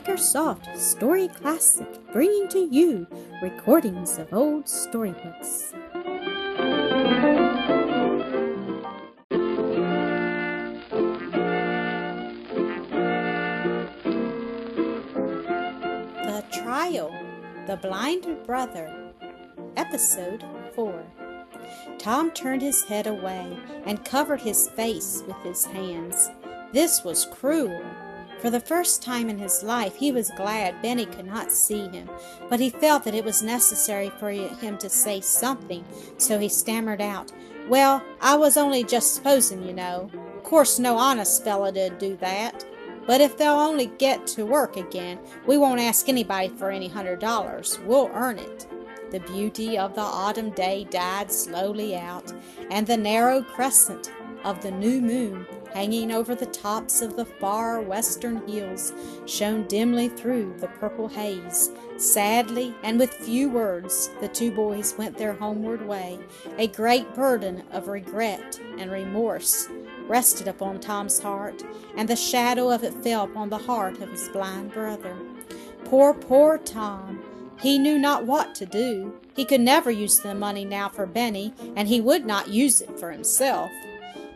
Makersoft Story Classic, bringing to you recordings of old storybooks. The Trial The Blind Brother, Episode 4. Tom turned his head away and covered his face with his hands. This was cruel. For the first time in his life, he was glad Benny could not see him, but he felt that it was necessary for him to say something, so he stammered out, Well, I was only just supposing, you know. Of course, no honest fellow'd do that. But if they'll only get to work again, we won't ask anybody for any hundred dollars. We'll earn it. The beauty of the autumn day died slowly out, and the narrow crescent of the new moon hanging over the tops of the far western hills, shone dimly through the purple haze. Sadly, and with few words, the two boys went their homeward way. A great burden of regret and remorse rested upon Tom's heart, and the shadow of it fell upon the heart of his blind brother. Poor, poor Tom! He knew not what to do. He could never use the money now for Benny, and he would not use it for himself.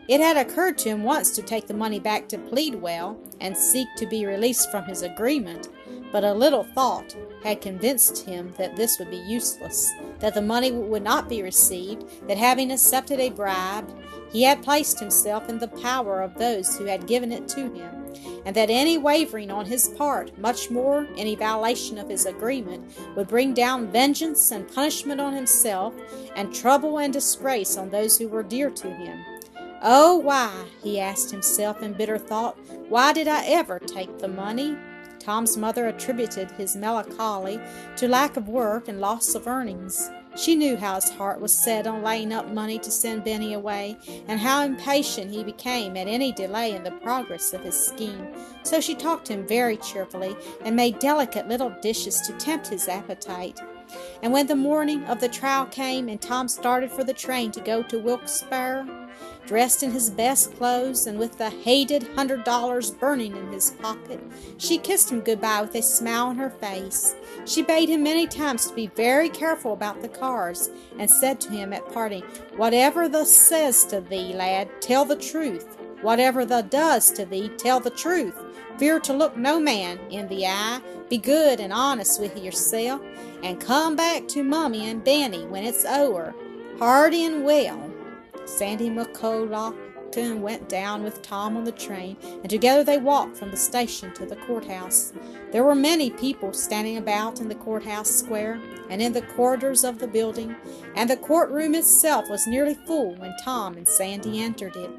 It had occurred to him once to take the money back to Pleadwell and seek to be released from his agreement, but a little thought had convinced him that this would be useless, that the money would not be received, that having accepted a bribe, he had placed himself in the power of those who had given it to him, and that any wavering on his part, much more any violation of his agreement, would bring down vengeance and punishment on himself, and trouble and disgrace on those who were dear to him. Oh, why, he asked himself in bitter thought, why did I ever take the money? Tom's mother attributed his melancholy to lack of work and loss of earnings. She knew how his heart was set on laying up money to send Benny away, and how impatient he became at any delay in the progress of his scheme. So she talked to him very cheerfully, and made delicate little dishes to tempt his appetite. And when the morning of the trial came, and Tom started for the train to go to Wilkes-Barre, dressed in his best clothes and with the hated hundred dollars burning in his pocket, she kissed him good-bye with a smile on her face. She bade him many times to be very careful about the cars, and said to him at parting, Whatever the says to thee, lad, tell the truth. Whatever the does to thee, tell the truth. Fear to look no man in the eye. Be good and honest with yourself, and come back to Mummy and Benny when it's o'er, hearty and well. Sandy McCullough went down with Tom on the train, and together they walked from the station to the courthouse. There were many people standing about in the courthouse square and in the corridors of the building, and the courtroom itself was nearly full when Tom and Sandy entered it.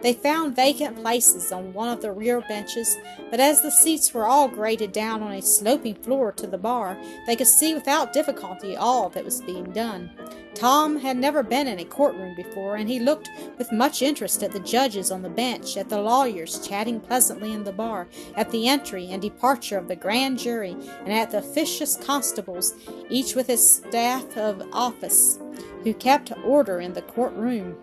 They found vacant places on one of the rear benches, but as the seats were all graded down on a sloping floor to the bar, they could see without difficulty all that was being done. Tom had never been in a courtroom before, and he looked with much interest at the judges on the bench, at the lawyers chatting pleasantly in the bar, at the entry and departure of the grand jury, and at the officious constables, each with his staff of office, who kept order in the courtroom.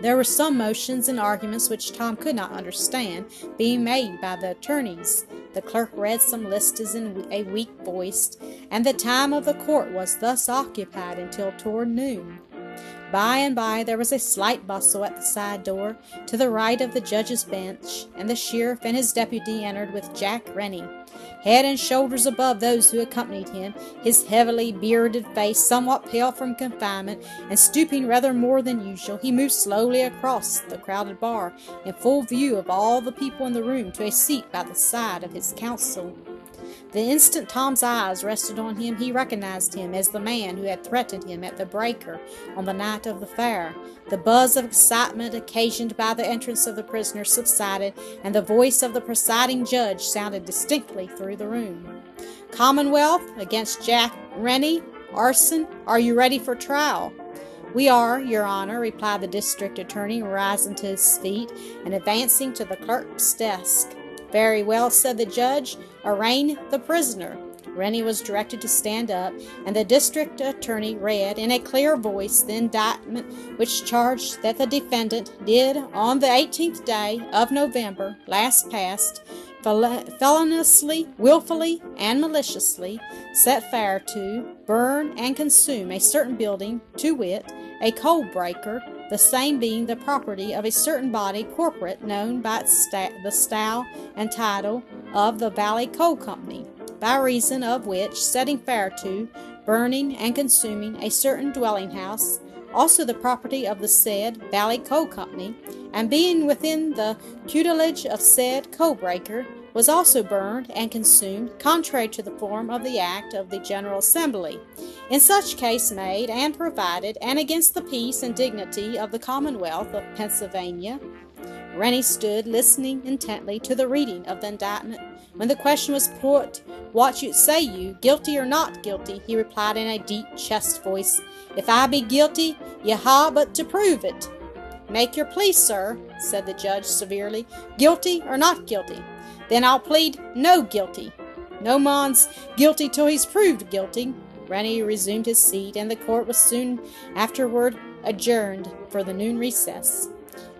There were some motions and arguments which Tom could not understand being made by the attorneys. The clerk read some lists in a weak voice, and the time of the court was thus occupied until toward noon. By and by there was a slight bustle at the side door to the right of the judge's bench, and the sheriff and his deputy entered with Jack Rennie head and shoulders above those who accompanied him, his heavily bearded face somewhat pale from confinement, and stooping rather more than usual, he moved slowly across the crowded bar, in full view of all the people in the room, to a seat by the side of his counsel. The instant Tom's eyes rested on him, he recognized him as the man who had threatened him at the breaker on the night of the fair. The buzz of excitement occasioned by the entrance of the prisoner subsided, and the voice of the presiding judge sounded distinctly through the room. Commonwealth against Jack Rennie, arson, are you ready for trial? We are, Your Honor, replied the district attorney, rising to his feet and advancing to the clerk's desk. Very well, said the judge. Arraign the prisoner. Rennie was directed to stand up, and the district attorney read in a clear voice the indictment which charged that the defendant did, on the 18th day of November last past, feloniously, wilfully, and maliciously set fire to, burn, and consume a certain building, to wit, a coal breaker, the same being the property of a certain body corporate known by the style and title of the Valley Coal Company, by reason of which setting fire to, burning, and consuming a certain dwelling house, also the property of the said Valley Coal Company, and being within the curtilage of said coal breaker, was also burned and consumed contrary to the form of the act of the General Assembly, in such case made and provided, and against the peace and dignity of the Commonwealth of Pennsylvania. Rennie stood listening intently to the reading of the indictment. When the question was put, What you say you, guilty or not guilty? he replied in a deep chest voice, If I be guilty, ye ha but to prove it. Make your plea, sir, said the judge severely, guilty or not guilty. Then I'll plead no guilty. No man's guilty till he's proved guilty. Rennie resumed his seat, and the court was soon afterward adjourned for the noon recess.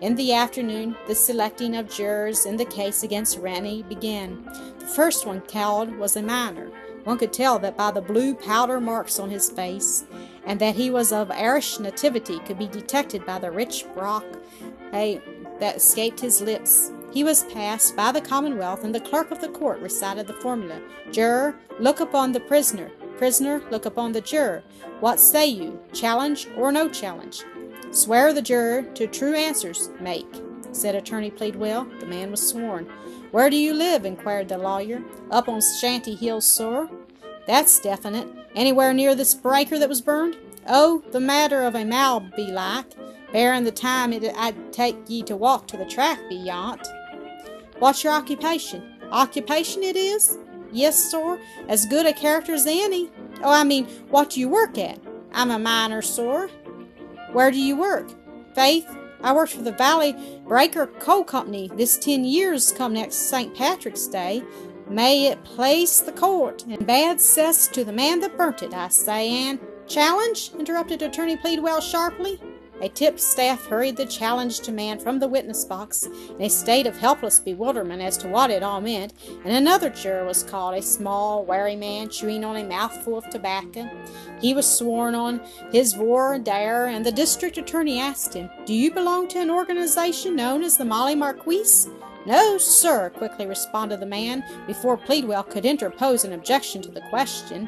In the afternoon, the selecting of jurors in the case against Rennie began. The first one called was a miner. One could tell that by the blue powder marks on his face, and that he was of Irish nativity could be detected by the rich brock that escaped his lips. He was passed by the Commonwealth, and the clerk of the court recited the formula Juror, look upon the prisoner. Prisoner, look upon the juror. What say you? Challenge or no challenge? Swear the juror to true answers. Make. Said Attorney Pleadwell. The man was sworn. Where do you live? inquired the lawyer. Up on Shanty Hill, sir. That's definite. Anywhere near this breaker that was burned? Oh, the matter of a mile belike, bearing the time it I'd take ye to walk to the track beyond. What's your occupation? Occupation it is? Yes, sir. As good a character as any. Oh, I mean, what do you work at? I'm a miner, sir. Where do you work? Faith, I worked for the Valley Breaker Coal Company this ten years come next St. Patrick's Day. May it place the court in bad cess to the man that burnt it, I say, and challenge? interrupted Attorney Pleadwell sharply. A tipped staff hurried the challenged man from the witness box in a state of helpless bewilderment as to what it all meant, and another juror was called, a small, wary man chewing on a mouthful of tobacco. He was sworn on his voir dire, and the district attorney asked him, Do you belong to an organization known as the Molly Maguires? No, sir, quickly responded the man, before Pleadwell could interpose an objection to the question.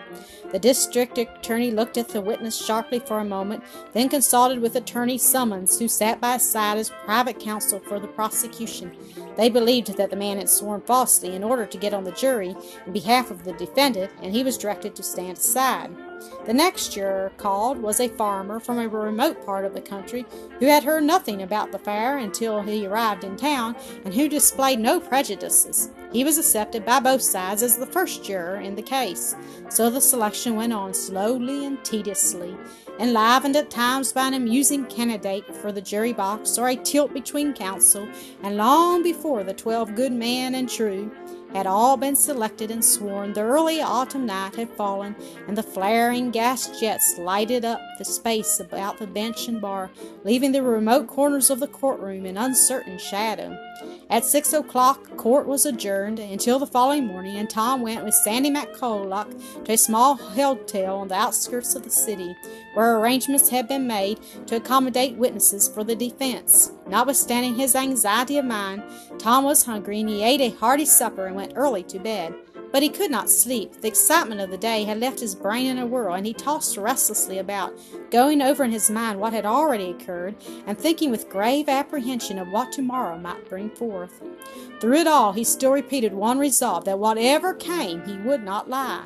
The district attorney looked at the witness sharply for a moment, then consulted with Attorney Summons, who sat by his side as private counsel for the prosecution. They believed that the man had sworn falsely in order to get on the jury in behalf of the defendant, and he was directed to stand aside. The next juror called was a farmer from a remote part of the country who had heard nothing about the fair until he arrived in town and who displayed no prejudices. He was accepted by both sides as the first juror in the case. So the selection went on slowly and tediously, enlivened at times by an amusing candidate for the jury box or a tilt between counsel, and long before the twelve good men and true had all been selected and sworn, the early autumn night had fallen, and the flaring gas jets lighted up the space about the bench and bar, leaving the remote corners of the courtroom in uncertain shadow. At six o'clock, court was adjourned until the following morning, and Tom went with Sandy McCulloch to a small hotel on the outskirts of the city, where arrangements had been made to accommodate witnesses for the defense. Notwithstanding his anxiety of mind, Tom was hungry, and he ate a hearty supper and went early to bed. But he could not sleep. The excitement of the day had left his brain in a whirl, and he tossed restlessly about, going over in his mind what had already occurred, and thinking with grave apprehension of what tomorrow might bring forth. Through it all, he still repeated one resolve that whatever came, he would not lie.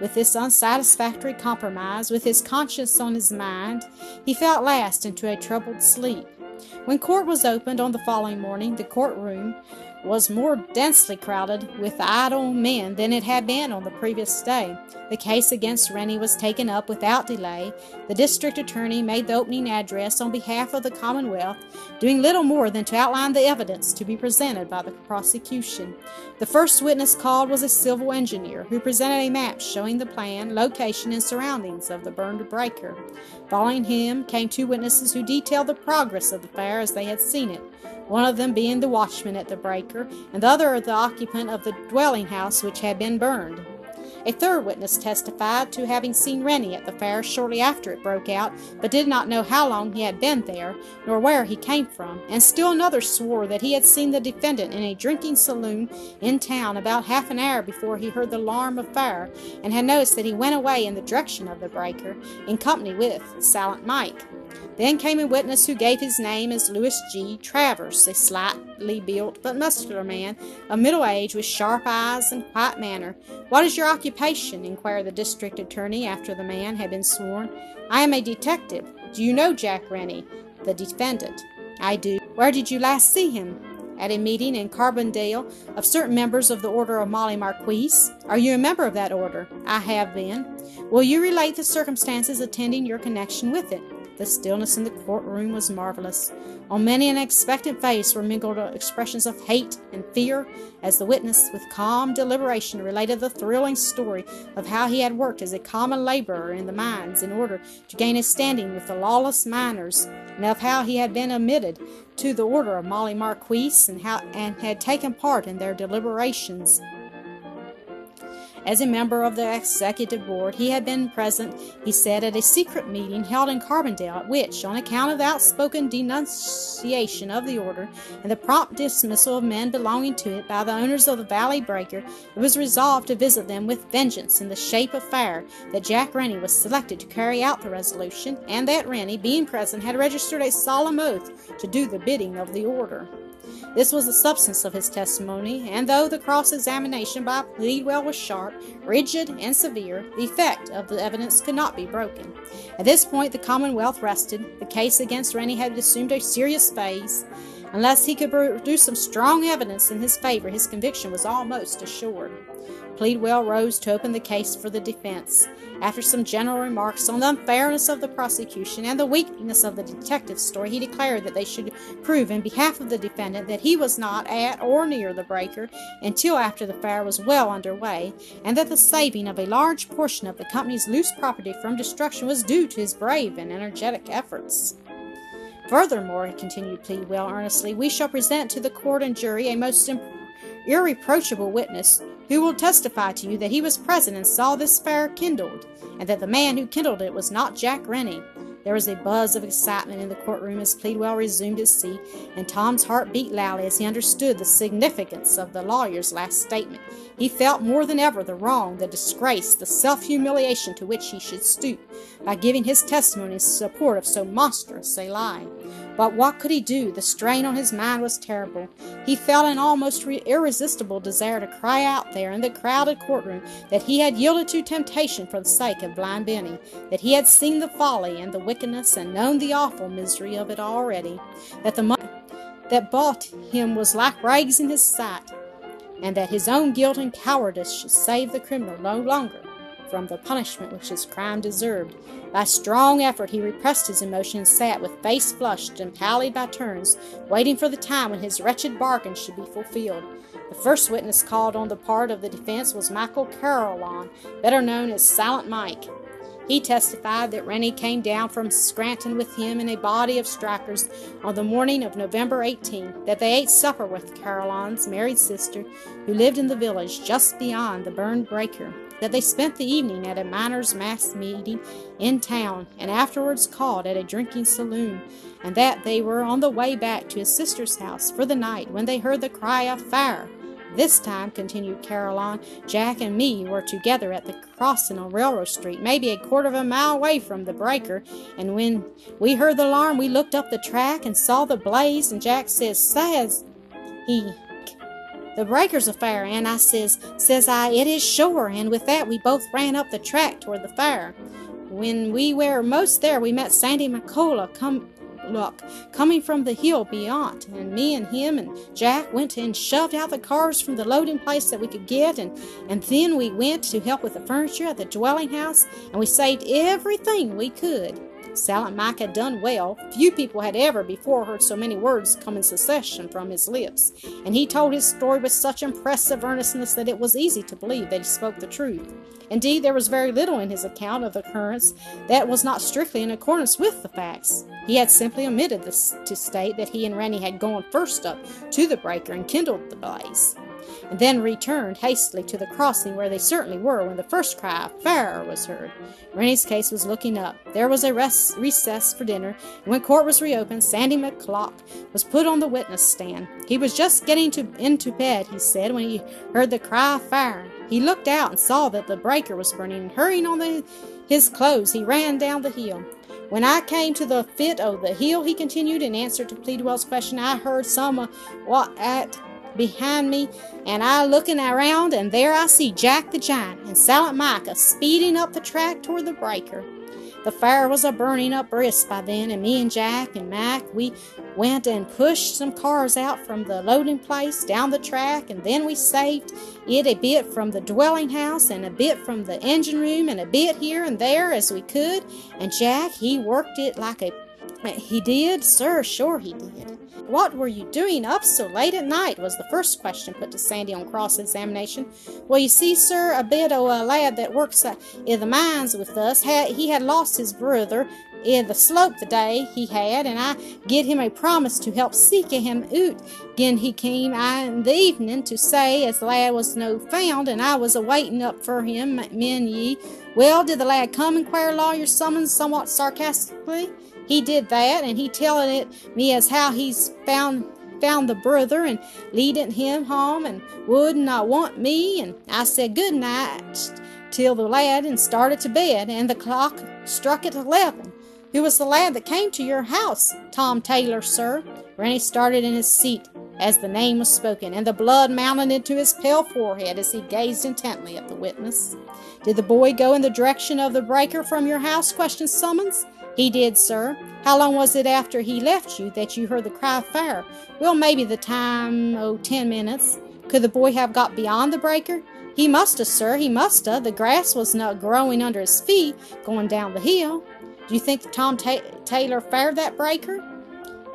With this unsatisfactory compromise, with his conscience on his mind, he fell at last into a troubled sleep. When court was opened on the following morning, the courtroom was more densely crowded with idle men than it had been on the previous day. The case against Rennie was taken up without delay. The district attorney made the opening address on behalf of the Commonwealth, doing little more than to outline the evidence to be presented by the prosecution. The first witness called was a civil engineer who presented a map showing the plan, location, and surroundings of the burned breaker. Following him came two witnesses who detailed the progress of the fire as they had seen it, one of them being the watchman at the breaker and the other the occupant of the dwelling house which had been burned. A third witness testified to having seen Rennie at the fair shortly after it broke out, but did not know how long he had been there, nor where he came from, and still another swore that he had seen the defendant in a drinking saloon in town about half an hour before he heard the alarm of fire, and had noticed that he went away in the direction of the breaker, in company with Silent Mike. Then came a witness who gave his name as Louis G. Travers, a slightly built but muscular man of middle age with sharp eyes and quiet manner. What is your occupation? inquired the district attorney after the man had been sworn. I am a detective. Do you know Jack Rennie, the defendant? I do. Where did you last see him? At a meeting in Carbondale of certain members of the Order of Molly Maguires. Are you a member of that order? I have been. Will you relate the circumstances attending your connection with it? The stillness in the courtroom was marvelous. On many an expectant face were mingled expressions of hate and fear as the witness, with calm deliberation, related the thrilling story of how he had worked as a common laborer in the mines in order to gain a standing with the lawless miners, and of how he had been admitted to the order of Molly Maguires and, how, and had taken part in their deliberations. As a member of the executive board, he had been present, he said, at a secret meeting held in Carbondale, at which, on account of outspoken denunciation of the order and the prompt dismissal of men belonging to it by the owners of the Valley Breaker, it was resolved to visit them with vengeance in the shape of fire, that Jack Rennie was selected to carry out the resolution, and that Rennie, being present, had registered a solemn oath to do the bidding of the order. This was the substance of his testimony, and though the cross examination by Pleadwell was sharp, rigid, and severe, the effect of the evidence could not be broken. At this point, the Commonwealth rested. The case against Rennie had assumed a serious phase. Unless he could produce some strong evidence in his favor, his conviction was almost assured. Pleadwell rose to open the case for the defense. After some general remarks on the unfairness of the prosecution and the weakness of the detective's story, he declared that they should prove in behalf of the defendant that he was not at or near the breaker until after the fire was well under way, and that the saving of a large portion of the company's loose property from destruction was due to his brave and energetic efforts. Furthermore, continued Pleadwell earnestly, we shall present to the court and jury a most irreproachable witness who will testify to you that he was present and saw this fire kindled, and that the man who kindled it was not Jack Rennie. There was a buzz of excitement in the courtroom as Pleadwell resumed his seat, and Tom's heart beat loudly as he understood the significance of the lawyer's last statement. He felt more than ever the wrong, the disgrace, the self humiliation to which he should stoop by giving his testimony in support of so monstrous a lie. But what could he do? The strain on his mind was terrible. He felt an almost irresistible desire to cry out there in the crowded courtroom that he had yielded to temptation for the sake of blind Benny, that he had seen the folly and the wickedness and known the awful misery of it already, that the money that bought him was like rags in his sight, and that his own guilt and cowardice should save the criminal no longer from the punishment which his crime deserved. By strong effort, he repressed his emotion and sat with face flushed and pallid by turns, waiting for the time when his wretched bargain should be fulfilled. The first witness called on the part of the defense was Michael Carillon, better known as Silent Mike. He testified that Rennie came down from Scranton with him in a body of strikers on the morning of November 18, that they ate supper with Carillon's married sister, who lived in the village just beyond the burned breaker, that they spent the evening at a miners' mass meeting in town, and afterwards called at a drinking saloon, and that they were on the way back to his sister's house for the night when they heard the cry of fire. This time, continued Caroline, Jack and me were together at the crossing on Railroad Street, maybe a quarter of a mile away from the breaker, and when we heard the alarm, we looked up the track and saw the blaze, and Jack says, says, he, the breaker's a fire, and I says, says I, it is sure, and with that we both ran up the track toward the fire. When we were most there, we met Sandy McCullough come look coming from the hill beyond, and me and him and Jack went and shoved out the cars from the loading place that we could get, and, and then we went to help with the furniture at the dwelling house, and we saved everything we could. Silent Mike had done well. Few people had ever before heard so many words come in succession from his lips, and he told his story with such impressive earnestness that it was easy to believe that he spoke the truth. Indeed, there was very little in his account of the occurrence that was not strictly in accordance with the facts. He had simply omitted to state that he and Rennie had gone first up to the breaker and kindled the blaze and then returned hastily to the crossing where they certainly were when the first cry of fire was heard. Rennie's case was looking up. There was a rest, recess for dinner, and when court was reopened, Sandy McCullough was put on the witness stand. He was just getting to, into bed, he said, when he heard the cry of fire. He looked out and saw that the breaker was burning, and hurrying on the, his clothes, he ran down the hill. When I came to the foot of the hill, he continued, in answer to Pleadwell's question, I heard some uh, what at behind me, and I looking around, and there I see Jack the Giant and Silent Micah speeding up the track toward the breaker. The fire was a burning up brisk by then, and me and Jack and Mac, we went and pushed some cars out from the loading place down the track, and then we saved it a bit from the dwelling house, and a bit from the engine room, and a bit here and there as we could. And Jack, he worked it like a he did, sir, sure he did. What were you doing up so late at night? was the first question put to Sandy on cross examination. Well, you see, sir, a bit o' a lad that works uh, in the mines with us, had, he had lost his brother in the slope the day he had, and I gid him a promise to help seek him out. Gin he came I in the evening to say as the lad was no found, and I was a waiting up for him, men ye. Well, did the lad come? inquired Lawyer Summons somewhat sarcastically. He did that, and he telling it me as how he's found found the brother and leading him home and would not want me and I said good night till the lad and started to bed and the clock struck at eleven. Who was the lad that came to your house? Tom Taylor, sir. Rennie started in his seat as the name was spoken, and the blood mounted into his pale forehead as he gazed intently at the witness. Did the boy go in the direction of the breaker from your house? questioned Summons. He did, sir. How long was it after he left you that you heard the cry of fire? Well, maybe the time, oh, ten minutes. Could the boy have got beyond the breaker? He must have, sir. He must have. The grass was not growing under his feet going down the hill. Do you think Tom Ta Taylor fired that breaker?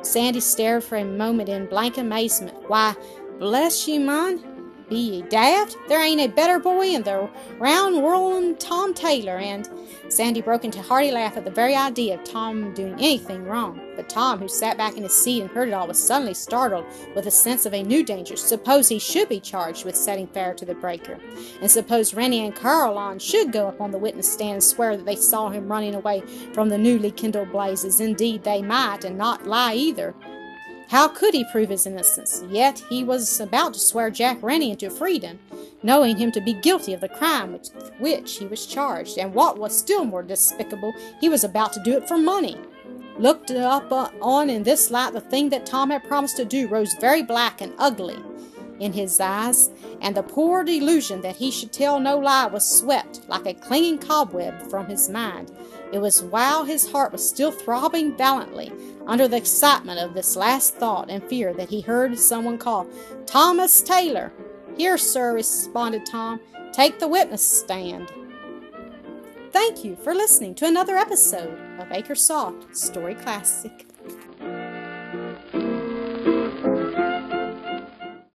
Sandy stared for a moment in blank amazement. Why, bless you, man, be ye daft? There ain't a better boy in the round world than Tom Taylor, and Sandy broke into hearty laugh at the very idea of Tom doing anything wrong. But Tom, who sat back in his seat and heard it all, was suddenly startled with a sense of a new danger. Suppose he should be charged with setting fire to the breaker, and suppose Rennie and Caroline should go up on the witness stand and swear that they saw him running away from the newly kindled blazes. Indeed, they might, and not lie either. How could he prove his innocence? Yet he was about to swear Jack Rennie into freedom, knowing him to be guilty of the crime with which he was charged, and what was still more despicable, he was about to do it for money. Looked up uh, on in this light, the thing that Tom had promised to do rose very black and ugly in his eyes, and the poor delusion that he should tell no lie was swept like a clinging cobweb from his mind. It was while his heart was still throbbing violently under the excitement of this last thought and fear that he heard someone call, Thomas Taylor. Here, sir, responded Tom. Take the witness stand. Thank you for listening to another episode of Acresoft Story Classic.